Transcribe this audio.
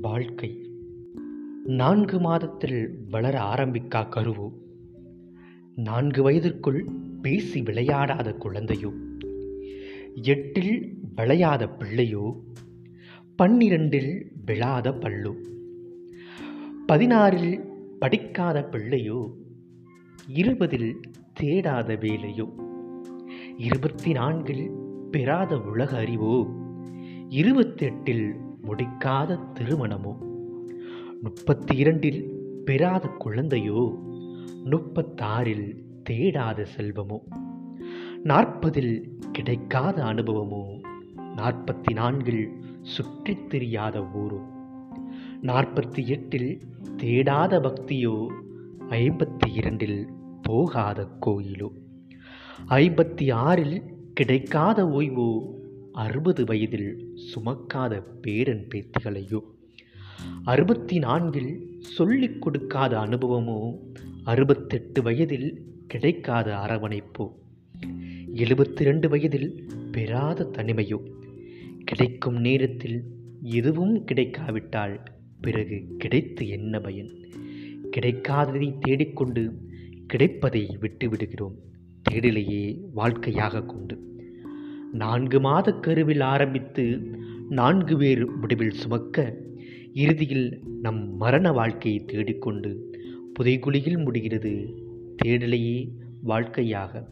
வாழ்க்கை. நான்கு மாதத்தில் வளர ஆரம்பிக்கா கருவோ? நான்கு வயதிற்குள் பேசி விளையாடாத குழந்தையோ? எட்டில் விளையாத பிள்ளையோ? பன்னிரண்டில் விழாத பல்லு பதினாறில் படிக்காத பிள்ளையோ? இருபதில் தேடாத வேலையோ? இருபத்தி நான்கில் பெறாத உலக அறிவோ? இருபத்தெட்டில் முடிக்காத திருமணமோ? முப்பத்தி இரண்டில் பெறாத குழந்தையோ? முப்பத்தாறில் தேடாத செல்வமோ? நாற்பதில் கிடைக்காத அனுபவமோ? நாற்பத்தி நான்கில் சுற்றித் தெரியாத ஊரோ? நாற்பத்தி எட்டில் தேடாத பக்தியோ? ஐம்பத்தி இரண்டில் போகாத கோயிலோ? ஐம்பத்தி ஆறில் கிடைக்காத ஓய்வோ? அறுபது வயதில் சுமக்காத பேரன் பேத்திகளையோ? அறுபத்தி நான்கில் சொல்லிக் கொடுக்காத அனுபவமோ? அறுபத்தெட்டு வயதில் கிடைக்காத அரவணைப்போ? எழுபத்தி ரெண்டு வயதில் பெறாத தனிமையோ? கிடைக்கும் நேரத்தில் எதுவும் கிடைக்காவிட்டால் பிறகு கிடைத்து என்ன பயன்? கிடைக்காததை தேடிக்கொண்டு கிடைப்பதை விட்டுவிடுகிறோம். தேடலையே வாழ்க்கையாக கொண்டு. நான்கு மாத கருவில் ஆரம்பித்து நான்கு பேர் முடிவில் சுமக்க இறுதியில் நம் மரண வாழ்க்கையை தேடிக்கொண்டு புதைகுழியில் முடிகிறது. தேடலையே வாழ்க்கையாக